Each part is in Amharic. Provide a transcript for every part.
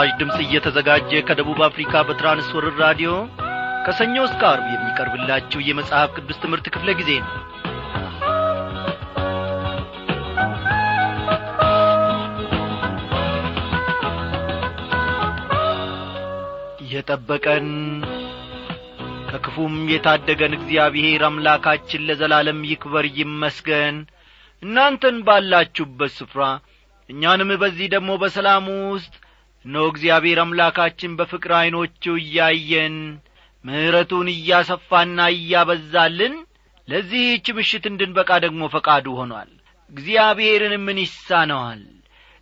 ይህ ምስራች ድምፅ እየተዘጋጀ ከደቡብ አፍሪካ በትራንስወርር ራዲዮ ከሰኞ እስከ አርብ የሚቀርብላችሁ የመጽሐፍ ቅዱስ ትምህርት ክፍለ ጊዜ ነው። የጠበቀን ከክፉም የታደገን እግዚአብሔር አምላካችን ለዘላለም ይክበር ይመስገን። እናንተን ባላችሁበት ስፍራ እኛንም በዚህ ደግሞ በሰላሙ ውስጥ እነሆ እግዚአብሔር አምላካችን በፍቅር ዐይኖቹ እያየን ምሕረቱን እያሰፋና እያበዛልን ለዚህች ምሽት እንድንበቃ ደግሞ ፈቃዱ ሆኗል። እግዚአብሔርን ምን ይሳነዋል?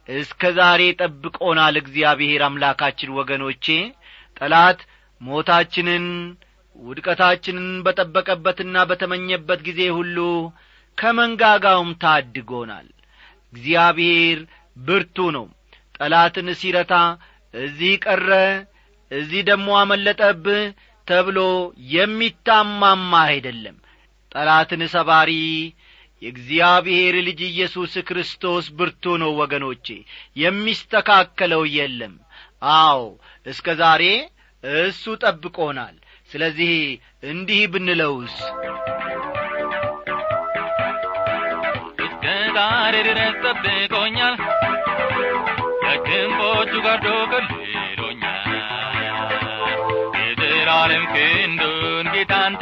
እስከ ዛሬ ጠብቆናል እግዚአብሔር አምላካችን ወገኖቼ። ጠላት ሞታችንን ውድቀታችንን በጠበቀበትና በተመኘበት ጊዜ ሁሉ ከመንጋጋውም ታድጎናል። እግዚአብሔር ብርቱ ነው ጠላትን ሲረታ እዚህ ቀረ እዚህ ደግሞ አመለጠብህ ተብሎ የሚታማማ አይደለም። ጠላትን ሰባሪ የእግዚአብሔር ልጅ ኢየሱስ ክርስቶስ ብርቱ ነው ወገኖቼ የሚስተካከለው የለም። አዎ እስከ ዛሬ እሱ ጠብቆናል። ስለዚህ እንዲህ ብንለውስ? እስከ ዛሬ ድረስ ጠብቆኛል ከክንፎቹ ጋርዶ ከልሎኛል የዘላለም ክንዱን ጌታን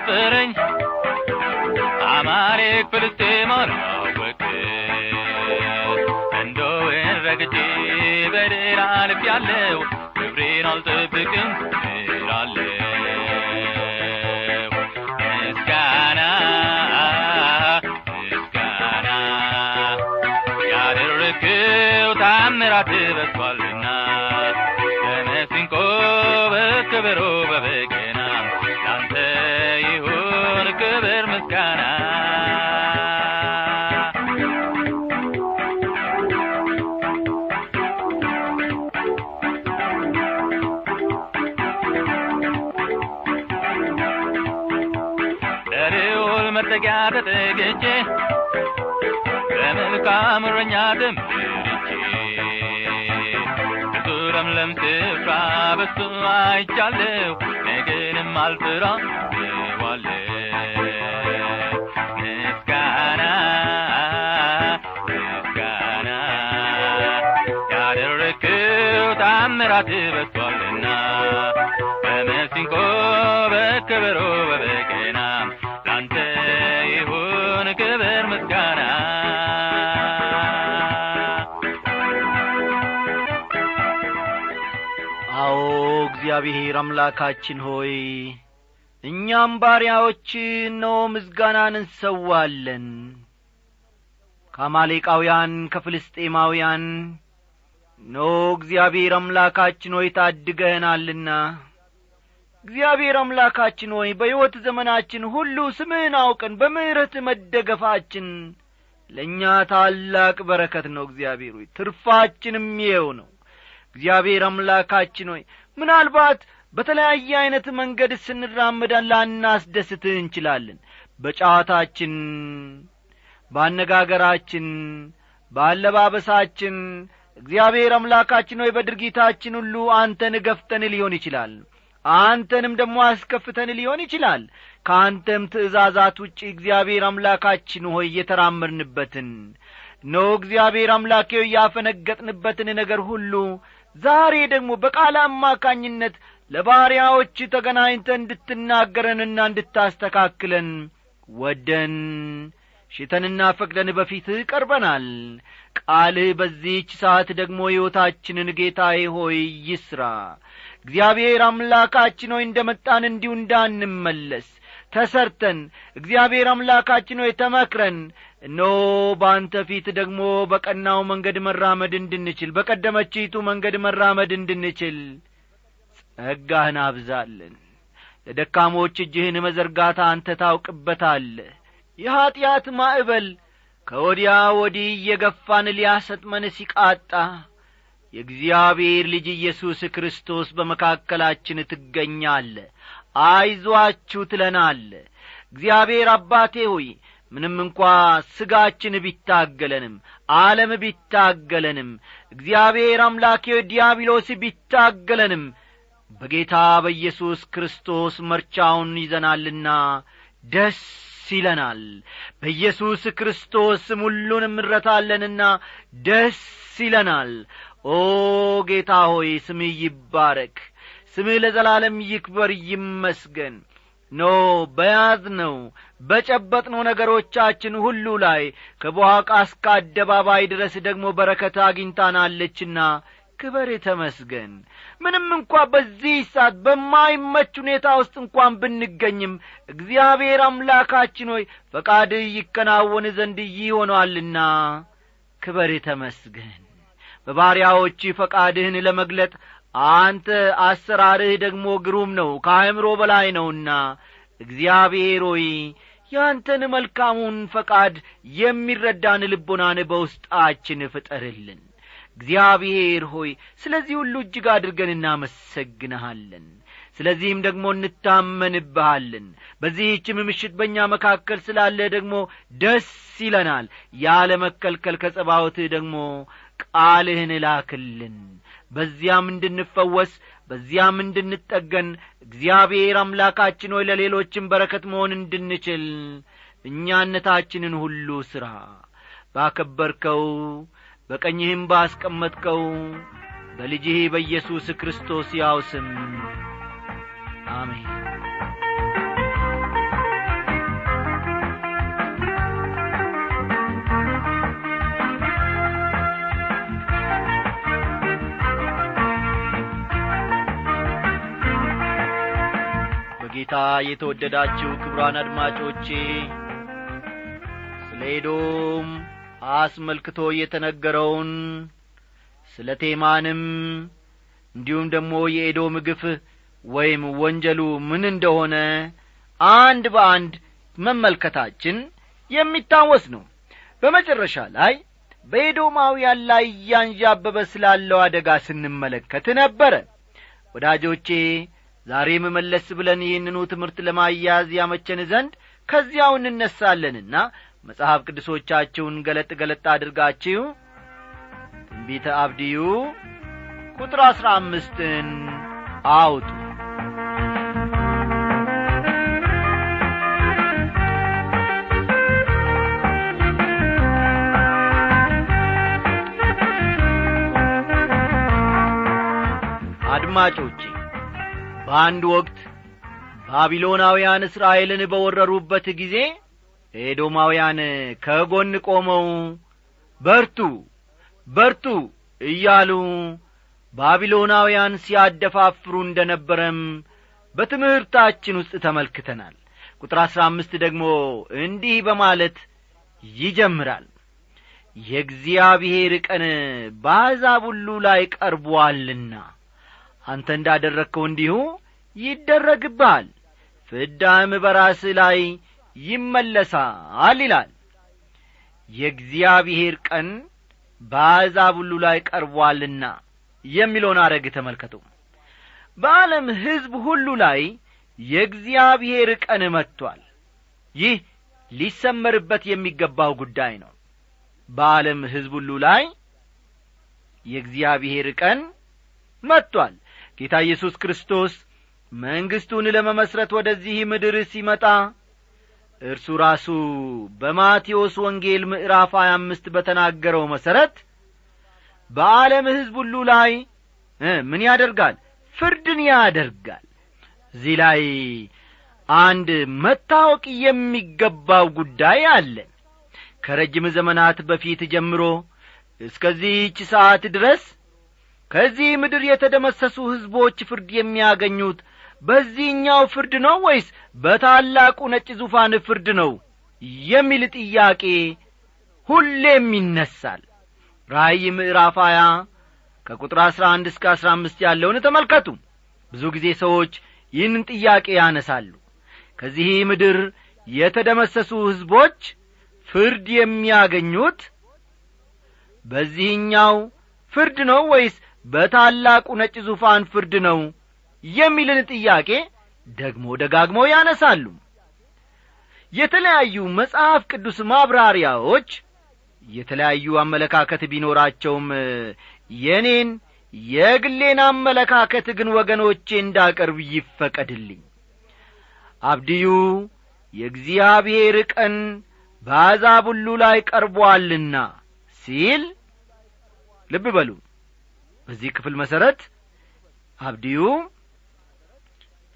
አልደፈረኝ አማሌቅ ፍልስጤሞን አወቅ እንደውን ረግጬ በድል አልፌአለሁ ክብሬን አልጠብቅም ምስጋና ምስጋና ያደረግከው ታምራት በዝቷልና ተጠግቼ በመልካም እረኛ ተመርቼ ብዙ ለምለም ስፍራ በሱ አይቻለሁ ነገንም አልፈራ ዋለሁ ምስጋና ምስጋና ያደረግከው ታምራት በዝቷልና እግዚአብሔር አምላካችን ሆይ እኛም ባሪያዎች እነሆ ምስጋናን እንሰዋለን። ከአማሌቃውያን ከፍልስጤማውያን ኖ እግዚአብሔር አምላካችን ሆይ ታድገህናልና እግዚአብሔር አምላካችን ሆይ በሕይወት ዘመናችን ሁሉ ስምህን አውቀን በምሕረት መደገፋችን ለእኛ ታላቅ በረከት ነው። እግዚአብሔር ሆይ ትርፋችንም ይኸው ነው። እግዚአብሔር አምላካችን ሆይ ምናልባት በተለያየ ዐይነት መንገድ ስንራመድ ላናስደስትህ እንችላለን። በጨዋታችን በአነጋገራችን በአለባበሳችን እግዚአብሔር አምላካችን ሆይ በድርጊታችን ሁሉ አንተን ገፍተን ሊሆን ይችላል። አንተንም ደግሞ አስከፍተን ሊሆን ይችላል። ከአንተም ትእዛዛት ውጭ እግዚአብሔር አምላካችን ሆይ የተራመድንበትን ኖ እግዚአብሔር አምላኬው ያፈነገጥንበትን ነገር ሁሉ ዛሬ ደግሞ በቃል አማካኝነት ለባሪያዎች ተገናኝተ እንድትናገረንና እንድታስተካክለን ወደን። ሽተንና ፈቅደን በፊትህ ቀርበናል። ቃልህ በዚህች ሰዓት ደግሞ ሕይወታችንን ጌታዬ ሆይ ይስራ። እግዚአብሔር አምላካችን ሆይ እንደ መጣን እንዲሁ እንዳንመለስ ተሰርተን እግዚአብሔር አምላካችን ሆይ ተመክረን እነሆ በአንተ ፊት ደግሞ በቀናው መንገድ መራመድ እንድንችል በቀደመችይቱ መንገድ መራመድ እንድንችል ጸጋህን አብዛለን ለደካሞች እጅህን መዘርጋታ አንተ ታውቅበታለህ። የኀጢአት ማዕበል ከወዲያ ወዲህ እየገፋን ሊያሰጥመን ሲቃጣ የእግዚአብሔር ልጅ ኢየሱስ ክርስቶስ በመካከላችን ትገኛለ አይዞአችሁ ትለናለ እግዚአብሔር አባቴ ሆይ ምንም እንኳ ሥጋችን ቢታገለንም ዓለም ቢታገለንም እግዚአብሔር አምላኬ ዲያብሎስ ቢታገለንም በጌታ በኢየሱስ ክርስቶስ መርቻውን ይዘናልና ደስ ይለናል። በኢየሱስ ክርስቶስ ስም ሁሉን እምረታለንና ደስ ይለናል። ኦ ጌታ ሆይ ስምህ ይባረክ ስምህ ለዘላለም ይክበር ይመስገን ኖ በያዝነው በጨበጥነው ነገሮቻችን ሁሉ ላይ ከቧቃ እስከ አደባባይ ድረስ ደግሞ በረከት አግኝታናለችና ክበር ተመስገን ምንም እንኳ በዚህ ሰዓት በማይመች ሁኔታ ውስጥ እንኳን ብንገኝም እግዚአብሔር አምላካችን ሆይ ፈቃድህ ይከናወን ዘንድ ይሆኗልና ክበር ተመስገን በባሪያዎች ፈቃድህን ለመግለጥ አንተ አሰራርህ ደግሞ ግሩም ነው ከአእምሮ በላይ ነውና። እግዚአብሔር ሆይ ያንተን መልካሙን ፈቃድ የሚረዳን ልቦናን በውስጣችን ፍጠርልን። እግዚአብሔር ሆይ ስለዚህ ሁሉ እጅግ አድርገን እናመሰግንሃለን። ስለዚህም ደግሞ እንታመንብሃለን። በዚህችም ምሽት በእኛ መካከል ስላለ ደግሞ ደስ ይለናል። ያለ መከልከል ከጸባወትህ ደግሞ ቃልህን እላክልን በዚያም እንድንፈወስ በዚያም እንድንጠገን እግዚአብሔር አምላካችን ሆይ ለሌሎችም በረከት መሆን እንድንችል እኛነታችንን ሁሉ ሥራ ባከበርከው በቀኝህም ባስቀመጥከው በልጅህ በኢየሱስ ክርስቶስ ያው ስም አሜን በጌታ የተወደዳችሁ ክብሯን አድማጮቼ ስለ ኤዶም አስመልክቶ የተነገረውን ስለ ቴማንም እንዲሁም ደግሞ የኤዶም ግፍ ወይም ወንጀሉ ምን እንደሆነ አንድ በአንድ መመልከታችን የሚታወስ ነው። በመጨረሻ ላይ በኤዶማውያን ላይ እያንዣበበ ስላለው አደጋ ስንመለከት ነበረ። ወዳጆቼ ዛሬም መለስ ብለን ይህንኑ ትምህርት ለማያያዝ ያመቸን ዘንድ ከዚያው እንነሳለንና መጽሐፍ ቅዱሶቻችሁን ገለጥ ገለጥ አድርጋችሁ ትንቢተ አብድዩ ቁጥር አሥራ አምስትን አውጡ። አድማጮቼ በአንድ ወቅት ባቢሎናውያን እስራኤልን በወረሩበት ጊዜ ኤዶማውያን ከጎን ቆመው በርቱ በርቱ እያሉ ባቢሎናውያን ሲያደፋፍሩ እንደ ነበረም በትምህርታችን ውስጥ ተመልክተናል። ቁጥር አሥራ አምስት ደግሞ እንዲህ በማለት ይጀምራል። የእግዚአብሔር ቀን በአሕዛብ ሁሉ ላይ ቀርቦአልና አንተ እንዳደረግከው እንዲሁ ይደረግብሃል። ፍዳም በራስህ ላይ ይመለሳል ይላል። የእግዚአብሔር ቀን በአሕዛብ ሁሉ ላይ ቀርቧልና የሚለውን አረግ ተመልከቱ። በዓለም ሕዝብ ሁሉ ላይ የእግዚአብሔር ቀን መጥቶአል ይህ ሊሰመርበት የሚገባው ጉዳይ ነው። በዓለም ሕዝብ ሁሉ ላይ የእግዚአብሔር ቀን መጥቶአል ጌታ ኢየሱስ ክርስቶስ መንግሥቱን ለመመስረት ወደዚህ ምድር ሲመጣ እርሱ ራሱ በማቴዎስ ወንጌል ምዕራፍ ሀያ አምስት በተናገረው መሠረት በዓለም ሕዝብ ሁሉ ላይ ምን ያደርጋል? ፍርድን ያደርጋል። እዚህ ላይ አንድ መታወቅ የሚገባው ጉዳይ አለ። ከረጅም ዘመናት በፊት ጀምሮ እስከዚህች ሰዓት ድረስ ከዚህ ምድር የተደመሰሱ ሕዝቦች ፍርድ የሚያገኙት በዚህኛው ፍርድ ነው ወይስ በታላቁ ነጭ ዙፋን ፍርድ ነው የሚል ጥያቄ ሁሌም ይነሳል? ራእይ ምዕራፍ ሀያ ከቁጥር አሥራ አንድ እስከ አሥራ አምስት ያለውን ተመልከቱ። ብዙ ጊዜ ሰዎች ይህንን ጥያቄ ያነሳሉ። ከዚህ ምድር የተደመሰሱ ሕዝቦች ፍርድ የሚያገኙት በዚህኛው ፍርድ ነው ወይስ በታላቁ ነጭ ዙፋን ፍርድ ነው የሚልን ጥያቄ ደግሞ ደጋግመው ያነሳሉ። የተለያዩ መጽሐፍ ቅዱስ ማብራሪያዎች የተለያዩ አመለካከት ቢኖራቸውም የኔን የግሌን አመለካከት ግን ወገኖቼ እንዳቀርብ ይፈቀድልኝ። አብድዩ የእግዚአብሔር ቀን በአሕዛብ ሁሉ ላይ ቀርቦአልና ሲል ልብ በሉ በዚህ ክፍል መሠረት አብድዩ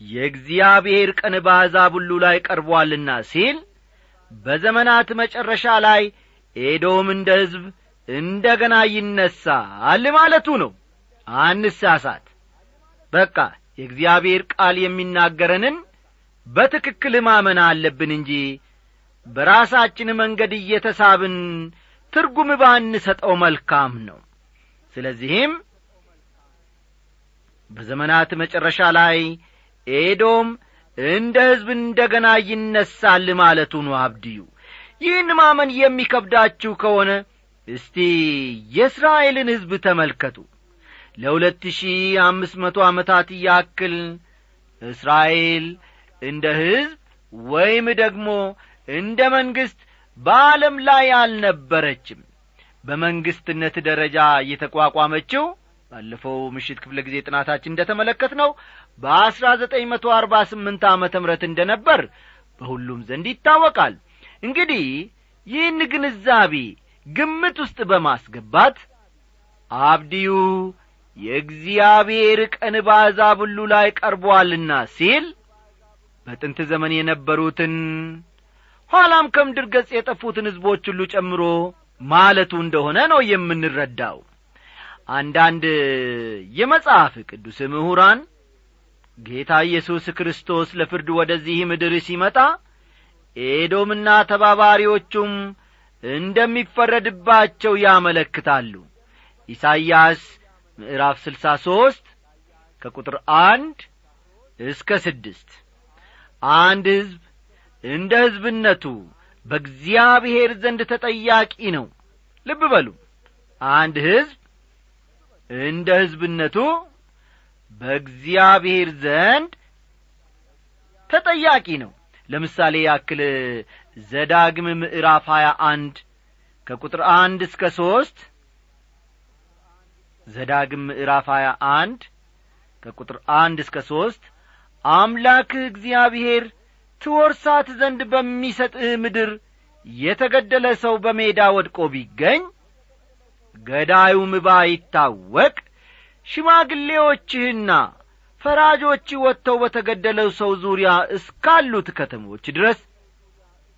የእግዚአብሔር ቀን በአሕዛብ ሁሉ ላይ ቀርቦአልና ሲል በዘመናት መጨረሻ ላይ ኤዶም እንደ ሕዝብ እንደ ገና ይነሳል ማለቱ ነው። አንሳሳት። በቃ የእግዚአብሔር ቃል የሚናገረንን በትክክል ማመን አለብን እንጂ በራሳችን መንገድ እየተሳብን ትርጉም ባንሰጠው መልካም ነው። ስለዚህም በዘመናት መጨረሻ ላይ ኤዶም እንደ ሕዝብ እንደ ገና ይነሳል ማለቱ ነው አብድዩ። ይህን ማመን የሚከብዳችሁ ከሆነ እስቲ የእስራኤልን ሕዝብ ተመልከቱ። ለሁለት ሺህ አምስት መቶ ዓመታት ያክል እስራኤል እንደ ሕዝብ ወይም ደግሞ እንደ መንግሥት በዓለም ላይ አልነበረችም። በመንግስትነት ደረጃ የተቋቋመችው ባለፈው ምሽት ክፍለ ጊዜ ጥናታችን እንደ ተመለከት ነው በአስራ ዘጠኝ መቶ አርባ ስምንት ዓመተ ምረት እንደ ነበር በሁሉም ዘንድ ይታወቃል። እንግዲህ ይህን ግንዛቤ ግምት ውስጥ በማስገባት አብድዩ የእግዚአብሔር ቀን በአሕዛብ ሁሉ ላይ ቀርቦአልና ሲል በጥንት ዘመን የነበሩትን ኋላም ከምድር ገጽ የጠፉትን ሕዝቦች ሁሉ ጨምሮ ማለቱ እንደሆነ ነው የምንረዳው አንዳንድ የመጽሐፍ ቅዱስ ምሁራን ጌታ ኢየሱስ ክርስቶስ ለፍርድ ወደዚህ ምድር ሲመጣ ኤዶምና ተባባሪዎቹም እንደሚፈረድባቸው ያመለክታሉ። ኢሳይያስ ምዕራፍ ስልሳ ሦስት ከቁጥር አንድ እስከ ስድስት አንድ ሕዝብ እንደ ሕዝብነቱ በእግዚአብሔር ዘንድ ተጠያቂ ነው። ልብ በሉ። አንድ ሕዝብ እንደ ሕዝብነቱ በእግዚአብሔር ዘንድ ተጠያቂ ነው። ለምሳሌ ያክል ዘዳግም ምዕራፍ ሀያ አንድ ከቁጥር አንድ እስከ ሦስት ዘዳግም ምዕራፍ ሀያ አንድ ከቁጥር አንድ እስከ ሦስት አምላክህ እግዚአብሔር ትወርሳት ዘንድ በሚሰጥህ ምድር የተገደለ ሰው በሜዳ ወድቆ ቢገኝ ገዳዩም ባይታወቅ ሽማግሌዎችህና ፈራጆች ወጥተው በተገደለው ሰው ዙሪያ እስካሉት ከተሞች ድረስ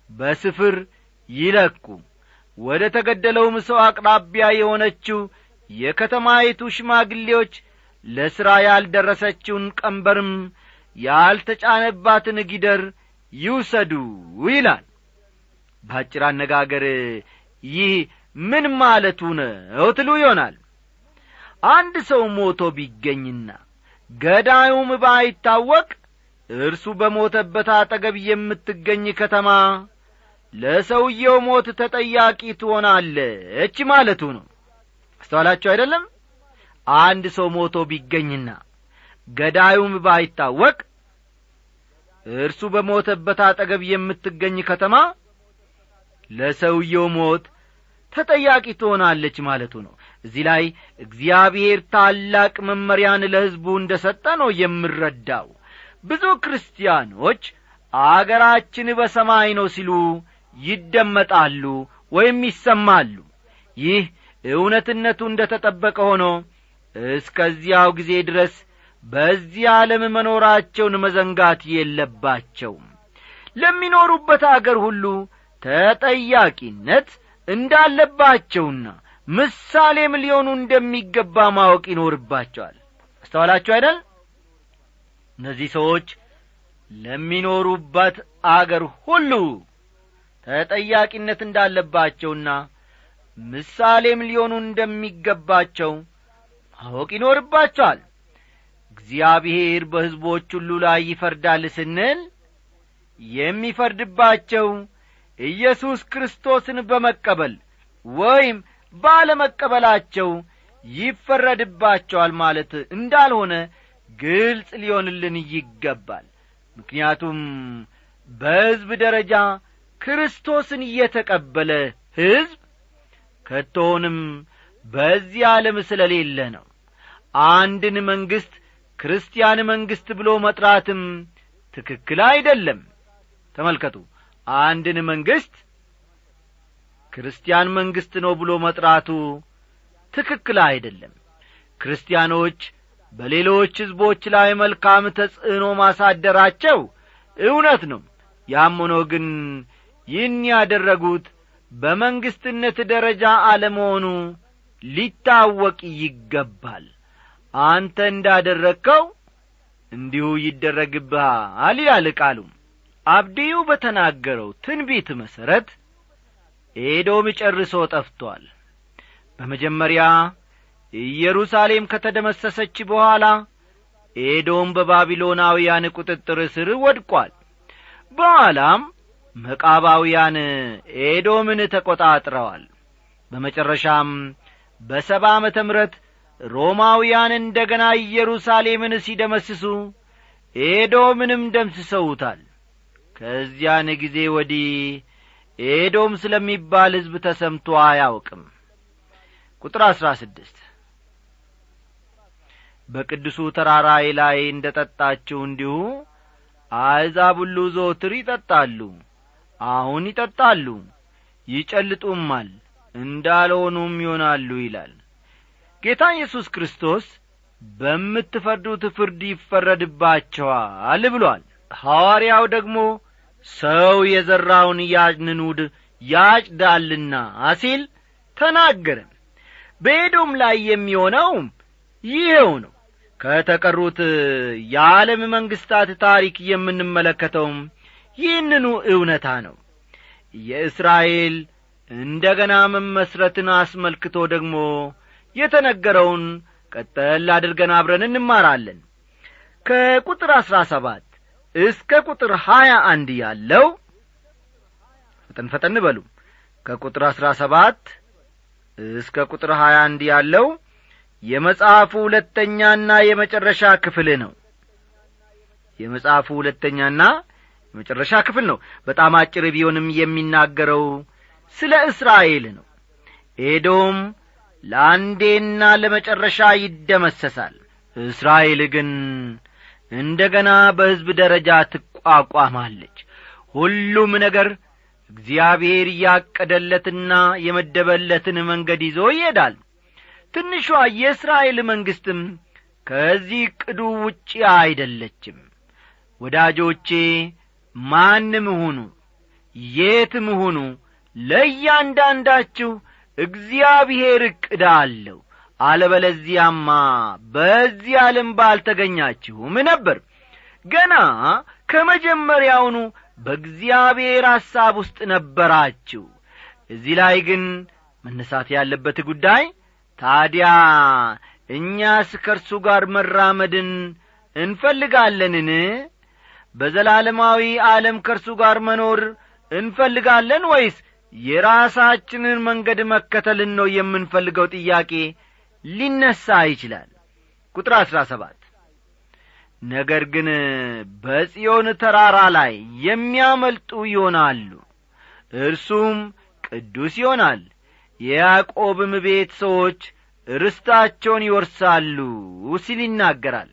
በስፍር ይለኩ ወደ ተገደለውም ሰው አቅራቢያ የሆነችው የከተማይቱ ሽማግሌዎች ለሥራ ያልደረሰችውን ቀንበርም ያልተጫነባትን ጊደር ይውሰዱ ይላል። በአጭር አነጋገር ይህ ምን ማለቱ ነው ትሉ ይሆናል። አንድ ሰው ሞቶ ቢገኝና ገዳዩም ባይታወቅ እርሱ በሞተበት አጠገብ የምትገኝ ከተማ ለሰውየው ሞት ተጠያቂ ትሆናለች ማለቱ ነው። አስተዋላችሁ አይደለም? አንድ ሰው ሞቶ ቢገኝና ገዳዩም ባይታወቅ እርሱ በሞተበት አጠገብ የምትገኝ ከተማ ለሰውየው ሞት ተጠያቂ ትሆናለች ማለቱ ነው። እዚህ ላይ እግዚአብሔር ታላቅ መመሪያን ለሕዝቡ እንደ ሰጠ ነው የምረዳው። ብዙ ክርስቲያኖች አገራችን በሰማይ ነው ሲሉ ይደመጣሉ ወይም ይሰማሉ። ይህ እውነትነቱ እንደ ተጠበቀ ሆኖ እስከዚያው ጊዜ ድረስ በዚህ ዓለም መኖራቸውን መዘንጋት የለባቸውም። ለሚኖሩበት አገር ሁሉ ተጠያቂነት እንዳለባቸውና ምሳሌም ሊሆኑ እንደሚገባ ማወቅ ይኖርባቸዋል። አስተዋላችሁ አይደል? እነዚህ ሰዎች ለሚኖሩበት አገር ሁሉ ተጠያቂነት እንዳለባቸውና ምሳሌም ሊሆኑ እንደሚገባቸው ማወቅ ይኖርባቸዋል። እግዚአብሔር በሕዝቦች ሁሉ ላይ ይፈርዳል ስንል የሚፈርድባቸው ኢየሱስ ክርስቶስን በመቀበል ወይም ባለመቀበላቸው ይፈረድባቸዋል ማለት እንዳልሆነ ግልጽ ሊሆንልን ይገባል። ምክንያቱም በሕዝብ ደረጃ ክርስቶስን እየተቀበለ ሕዝብ ከቶውንም በዚህ ዓለም ስለሌለ ነው። አንድን መንግሥት ክርስቲያን መንግሥት ብሎ መጥራትም ትክክል አይደለም። ተመልከቱ አንድን መንግሥት ክርስቲያን መንግሥት ነው ብሎ መጥራቱ ትክክል አይደለም። ክርስቲያኖች በሌሎች ሕዝቦች ላይ መልካም ተጽዕኖ ማሳደራቸው እውነት ነው። ያም ሆኖ ግን ይህን ያደረጉት በመንግሥትነት ደረጃ አለመሆኑ ሊታወቅ ይገባል። አንተ እንዳደረግከው እንዲሁ ይደረግብሃል ይላል ቃሉ አብድዩ በተናገረው ትንቢት መሠረት ኤዶም ጨርሶ ጠፍቶአል በመጀመሪያ ኢየሩሳሌም ከተደመሰሰች በኋላ ኤዶም በባቢሎናውያን ቁጥጥር ስር ወድቋል። በኋላም መቃባውያን ኤዶምን ተቈጣጥረዋል በመጨረሻም በሰባ ዓመተ ምረት ሮማውያን እንደ ገና ኢየሩሳሌምን ሲደመስሱ ኤዶምንም ደምስሰውታል ከዚያን ጊዜ ወዲህ ኤዶም ስለሚባል ሕዝብ ተሰምቶ አያውቅም። ቁጥር አሥራ ስድስት በቅዱሱ ተራራዬ ላይ እንደ ጠጣችሁ እንዲሁ አሕዛብ ሁሉ ዘወትር ይጠጣሉ አሁን ይጠጣሉ ይጨልጡማል እንዳልሆኑም ይሆናሉ ይላል። ጌታ ኢየሱስ ክርስቶስ በምትፈርዱት ፍርድ ይፈረድባቸዋል ብሏል። ሐዋርያው ደግሞ ሰው የዘራውን ያንኑድ ያጭዳልና ሲል ተናገረ። በኤዶም ላይ የሚሆነውም ይኸው ነው። ከተቀሩት የዓለም መንግሥታት ታሪክ የምንመለከተውም ይህንኑ እውነታ ነው። የእስራኤል እንደ ገና መመስረትን አስመልክቶ ደግሞ የተነገረውን ቀጠል አድርገን አብረን እንማራለን። ከቁጥር አሥራ ሰባት እስከ ቁጥር ሀያ አንድ ያለው ፈጠን ፈጠን በሉ። ከቁጥር አሥራ ሰባት እስከ ቁጥር ሀያ አንድ ያለው የመጽሐፉ ሁለተኛና የመጨረሻ ክፍል ነው። የመጽሐፉ ሁለተኛና የመጨረሻ ክፍል ነው። በጣም አጭር ቢሆንም የሚናገረው ስለ እስራኤል ነው። ኤዶም ለአንዴና ለመጨረሻ ይደመሰሳል። እስራኤል ግን እንደ ገና በሕዝብ ደረጃ ትቋቋማለች። ሁሉም ነገር እግዚአብሔር ያቀደለትና የመደበለትን መንገድ ይዞ ይሄዳል። ትንሿ የእስራኤል መንግሥትም ከዚህ ቅዱ ውጪ አይደለችም። ወዳጆቼ ማንም ሁኑ የትም ሁኑ። ለእያንዳንዳችሁ እግዚአብሔር ዕቅድ አለው አለበለዚያማ በዚህ ዓለም ባልተገኛችሁም ነበር። ገና ከመጀመሪያውኑ በእግዚአብሔር ሐሳብ ውስጥ ነበራችሁ። እዚህ ላይ ግን መነሳት ያለበት ጉዳይ ታዲያ እኛስ ከእርሱ ጋር መራመድን እንፈልጋለንን? በዘላለማዊ ዓለም ከእርሱ ጋር መኖር እንፈልጋለን ወይስ የራሳችንን መንገድ መከተልን ነው የምንፈልገው? ጥያቄ ሊነሣ ይችላል። ቁጥር አሥራ ሰባት ነገር ግን በጽዮን ተራራ ላይ የሚያመልጡ ይሆናሉ። እርሱም ቅዱስ ይሆናል። የያዕቆብም ቤት ሰዎች ርስታቸውን ይወርሳሉ ሲል ይናገራል።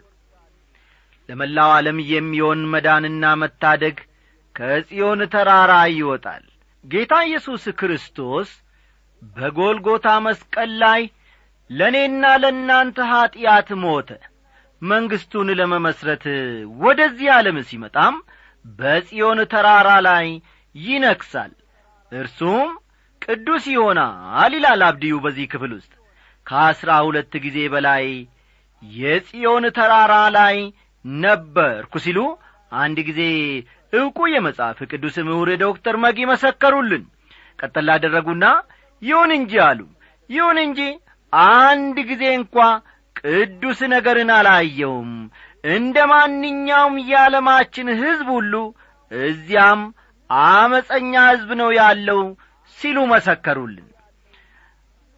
ለመላው ዓለም የሚሆን መዳንና መታደግ ከጽዮን ተራራ ይወጣል። ጌታ ኢየሱስ ክርስቶስ በጎልጎታ መስቀል ላይ ለእኔና ለእናንተ ኀጢአት ሞተ። መንግሥቱን ለመመስረት ወደዚህ ዓለም ሲመጣም በጽዮን ተራራ ላይ ይነክሳል እርሱም ቅዱስ ይሆናል ይላል አብድዩ በዚህ ክፍል ውስጥ። ከአሥራ ሁለት ጊዜ በላይ የጽዮን ተራራ ላይ ነበርኩ ሲሉ አንድ ጊዜ ዕውቁ የመጽሐፍ ቅዱስ ምሁር ዶክተር መጊ መሰከሩልን። ቀጠል ላደረጉና ይሁን እንጂ አሉ። ይሁን እንጂ አንድ ጊዜ እንኳ ቅዱስ ነገርን አላየውም። እንደ ማንኛውም የዓለማችን ሕዝብ ሁሉ እዚያም አመፀኛ ሕዝብ ነው ያለው ሲሉ መሰከሩልን።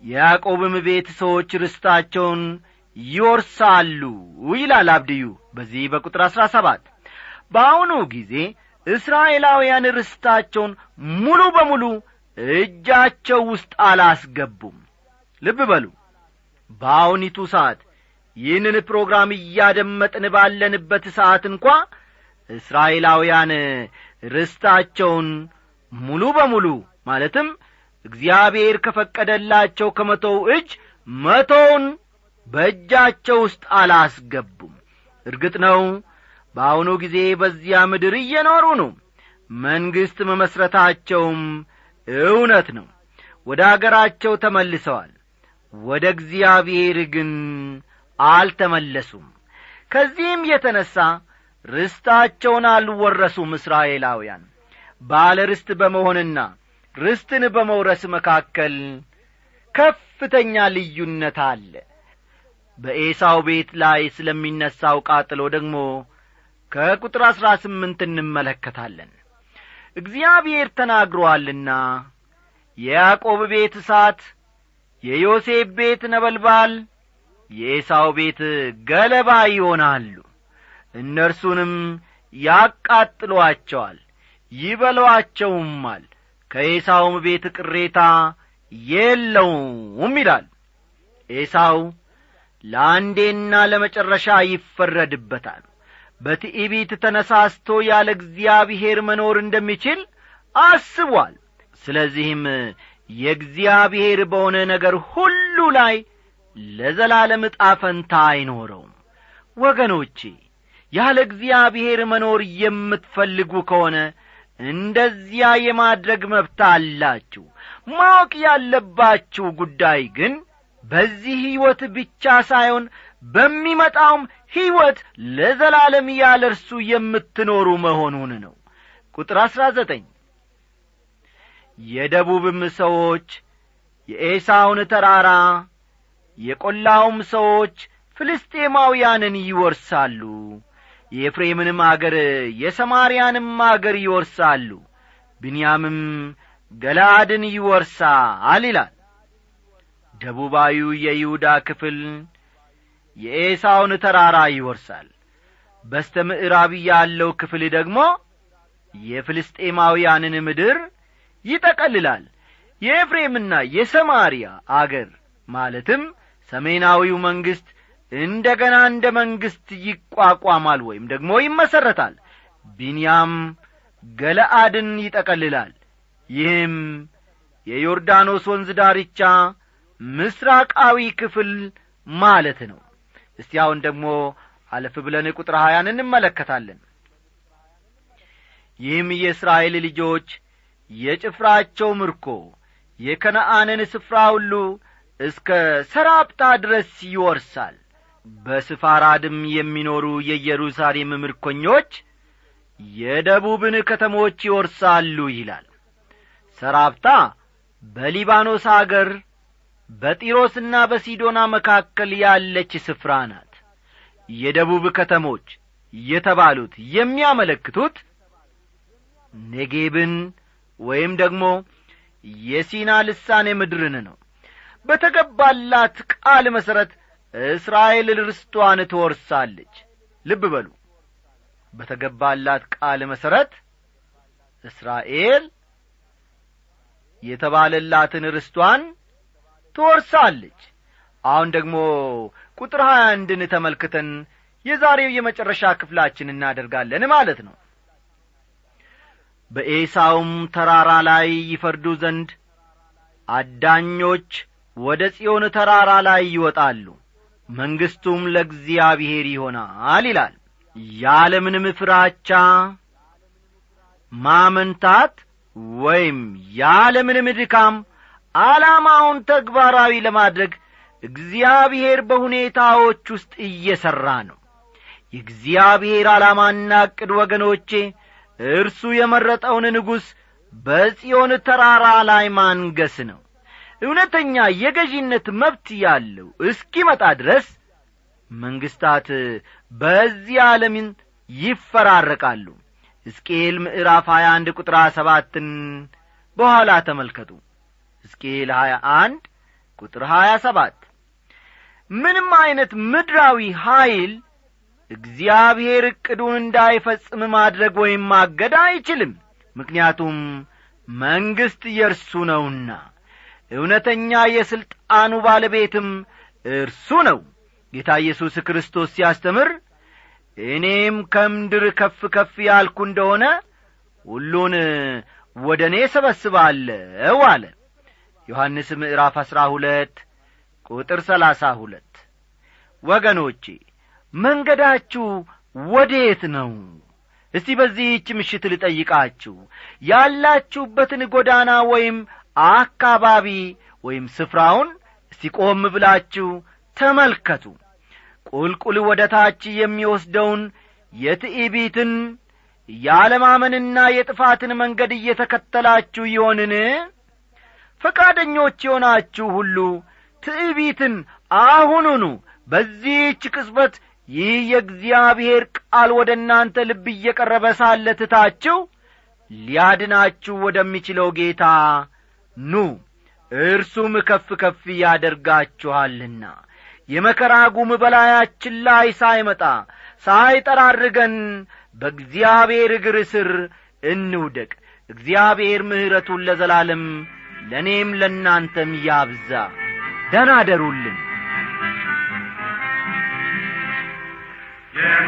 የያዕቆብም ቤት ሰዎች ርስታቸውን ይወርሳሉ ይላል አብድዩ በዚህ በቁጥር አሥራ ሰባት። በአሁኑ ጊዜ እስራኤላውያን ርስታቸውን ሙሉ በሙሉ እጃቸው ውስጥ አላስገቡም። ልብ በሉ በአሁኒቱ ሰዓት ይህንን ፕሮግራም እያደመጥን ባለንበት ሰዓት እንኳ እስራኤላውያን ርስታቸውን ሙሉ በሙሉ ማለትም እግዚአብሔር ከፈቀደላቸው ከመቶው እጅ መቶውን በእጃቸው ውስጥ አላስገቡም። እርግጥ ነው በአሁኑ ጊዜ በዚያ ምድር እየኖሩ ነው። መንግሥት መመስረታቸውም እውነት ነው። ወደ አገራቸው ተመልሰዋል ወደ እግዚአብሔር ግን አልተመለሱም። ከዚህም የተነሣ ርስታቸውን አልወረሱም እስራኤላውያን። ባለ ርስት በመሆንና ርስትን በመውረስ መካከል ከፍተኛ ልዩነት አለ። በኤሳው ቤት ላይ ስለሚነሣው ቃጥሎ ደግሞ ከቁጥር አሥራ ስምንት እንመለከታለን። እግዚአብሔር ተናግሮአልና የያዕቆብ ቤት እሳት የዮሴፍ ቤት ነበልባል የኤሳው ቤት ገለባ ይሆናሉ። እነርሱንም ያቃጥሏቸዋል ይበሏቸውማል። ከኤሳውም ቤት ቅሬታ የለውም ይላል። ኤሳው ለአንዴና ለመጨረሻ ይፈረድበታል። በትዕቢት ተነሳስቶ ያለ እግዚአብሔር መኖር እንደሚችል አስቧል። ስለዚህም የእግዚአብሔር በሆነ ነገር ሁሉ ላይ ለዘላለም ዕጣ ፈንታ አይኖረውም። ወገኖቼ ያለ እግዚአብሔር መኖር የምትፈልጉ ከሆነ እንደዚያ የማድረግ መብት አላችሁ። ማወቅ ያለባችሁ ጉዳይ ግን በዚህ ሕይወት ብቻ ሳይሆን በሚመጣውም ሕይወት ለዘላለም ያለ እርሱ የምትኖሩ መሆኑን ነው። ቁጥር አሥራ ዘጠኝ የደቡብም ሰዎች የኤሳውን ተራራ የቈላውም ሰዎች ፍልስጤማውያንን ይወርሳሉ። የኤፍሬምንም አገር የሰማርያንም አገር ይወርሳሉ። ብንያምም ገላአድን ይወርሳል ይላል። ደቡባዊው የይሁዳ ክፍል የኤሳውን ተራራ ይወርሳል። በስተ ምዕራብ ያለው ክፍል ደግሞ የፍልስጤማውያንን ምድር ይጠቀልላል። የኤፍሬምና የሰማርያ አገር ማለትም ሰሜናዊው መንግሥት እንደ ገና እንደ መንግሥት ይቋቋማል ወይም ደግሞ ይመሠረታል ቢንያም ገለአድን ይጠቀልላል። ይህም የዮርዳኖስ ወንዝ ዳርቻ ምስራቃዊ ክፍል ማለት ነው። እስቲ አሁን ደግሞ አለፍ ብለን ቁጥር ሀያን እንመለከታለን። ይህም የእስራኤል ልጆች የጭፍራቸው ምርኮ የከነአንን ስፍራ ሁሉ እስከ ሰራፕታ ድረስ ይወርሳል። በስፋራድም የሚኖሩ የኢየሩሳሌም ምርኮኞች የደቡብን ከተሞች ይወርሳሉ ይላል። ሰራፕታ በሊባኖስ አገር በጢሮስና በሲዶና መካከል ያለች ስፍራ ናት። የደቡብ ከተሞች የተባሉት የሚያመለክቱት ኔጌብን ወይም ደግሞ የሲና ልሳኔ ምድርን ነው። በተገባላት ቃል መሠረት እስራኤል ርስቷን ትወርሳለች። ልብ በሉ። በተገባላት ቃል መሠረት እስራኤል የተባለላትን ርስቷን ትወርሳለች። አሁን ደግሞ ቁጥር ሀያ አንድን ተመልክተን የዛሬው የመጨረሻ ክፍላችን እናደርጋለን ማለት ነው በኤሳውም ተራራ ላይ ይፈርዱ ዘንድ አዳኞች ወደ ጽዮን ተራራ ላይ ይወጣሉ። መንግሥቱም ለእግዚአብሔር ይሆናል ይላል። ያለምንም ፍራቻ ማመንታት ወይም ያለምንም ድካም ዓላማውን ተግባራዊ ለማድረግ እግዚአብሔር በሁኔታዎች ውስጥ እየሠራ ነው። የእግዚአብሔር ዓላማና ዕቅድ ወገኖቼ እርሱ የመረጠውን ንጉሥ በጽዮን ተራራ ላይ ማንገስ ነው። እውነተኛ የገዢነት መብት ያለው እስኪመጣ ድረስ መንግሥታት በዚህ ዓለምን ይፈራረቃሉ። ሕዝቅኤል ምዕራፍ 21 ቁጥር ሰባትን በኋላ ተመልከቱ። ሕዝቅኤል 21 ቁጥር 27 ምንም ዐይነት ምድራዊ ኀይል እግዚአብሔር ዕቅዱን እንዳይፈጽም ማድረግ ወይም ማገድ አይችልም። ምክንያቱም መንግሥት የእርሱ ነውና እውነተኛ የሥልጣኑ ባለቤትም እርሱ ነው። ጌታ ኢየሱስ ክርስቶስ ሲያስተምር እኔም ከምድር ከፍ ከፍ ያልኩ እንደሆነ ሁሉን ወደ እኔ ሰበስባለሁ አለ። ዮሐንስ ምዕራፍ አሥራ ሁለት ቁጥር ሰላሳ ሁለት ወገኖቼ መንገዳችሁ ወዴት ነው? እስቲ በዚህች ምሽት ልጠይቃችሁ። ያላችሁበትን ጐዳና ወይም አካባቢ ወይም ስፍራውን እስቲ ቆም ብላችሁ ተመልከቱ። ቁልቁል ወደ ታች የሚወስደውን የትዕቢትን ያለማመንና የጥፋትን መንገድ እየተከተላችሁ ይሆንን? ፈቃደኞች የሆናችሁ ሁሉ ትዕቢትን አሁኑኑ በዚህች ቅጽበት ይህ የእግዚአብሔር ቃል ወደ እናንተ ልብ እየቀረበ ሳለ ትታችሁ ሊያድናችሁ ወደሚችለው ጌታ ኑ። እርሱም ከፍ ከፍ ያደርጋችኋልና የመከራ ጉም በላያችን ላይ ሳይመጣ ሳይጠራርገን በእግዚአብሔር እግር ስር እንውደቅ። እግዚአብሔር ምሕረቱን ለዘላለም ለእኔም ለእናንተም ያብዛ። ደናደሩልን Yeah,